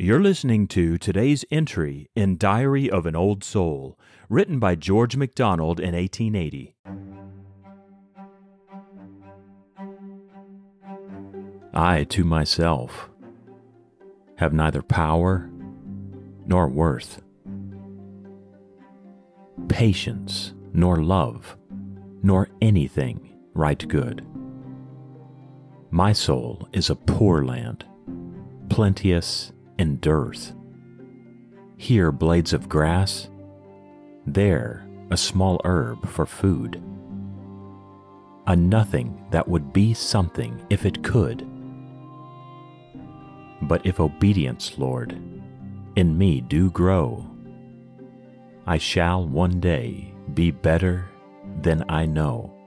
You're listening to today's entry in Diary of an Old Soul, written by George MacDonald in 1880. I to myself have neither power nor worth, patience nor love, nor anything right good. My soul is a poor land, plenteous in dearth. Here blades of grass, there a small herb for food. A nothing that would be something if it could. But if obedience, Lord, in me do grow, I shall one day be better than I know.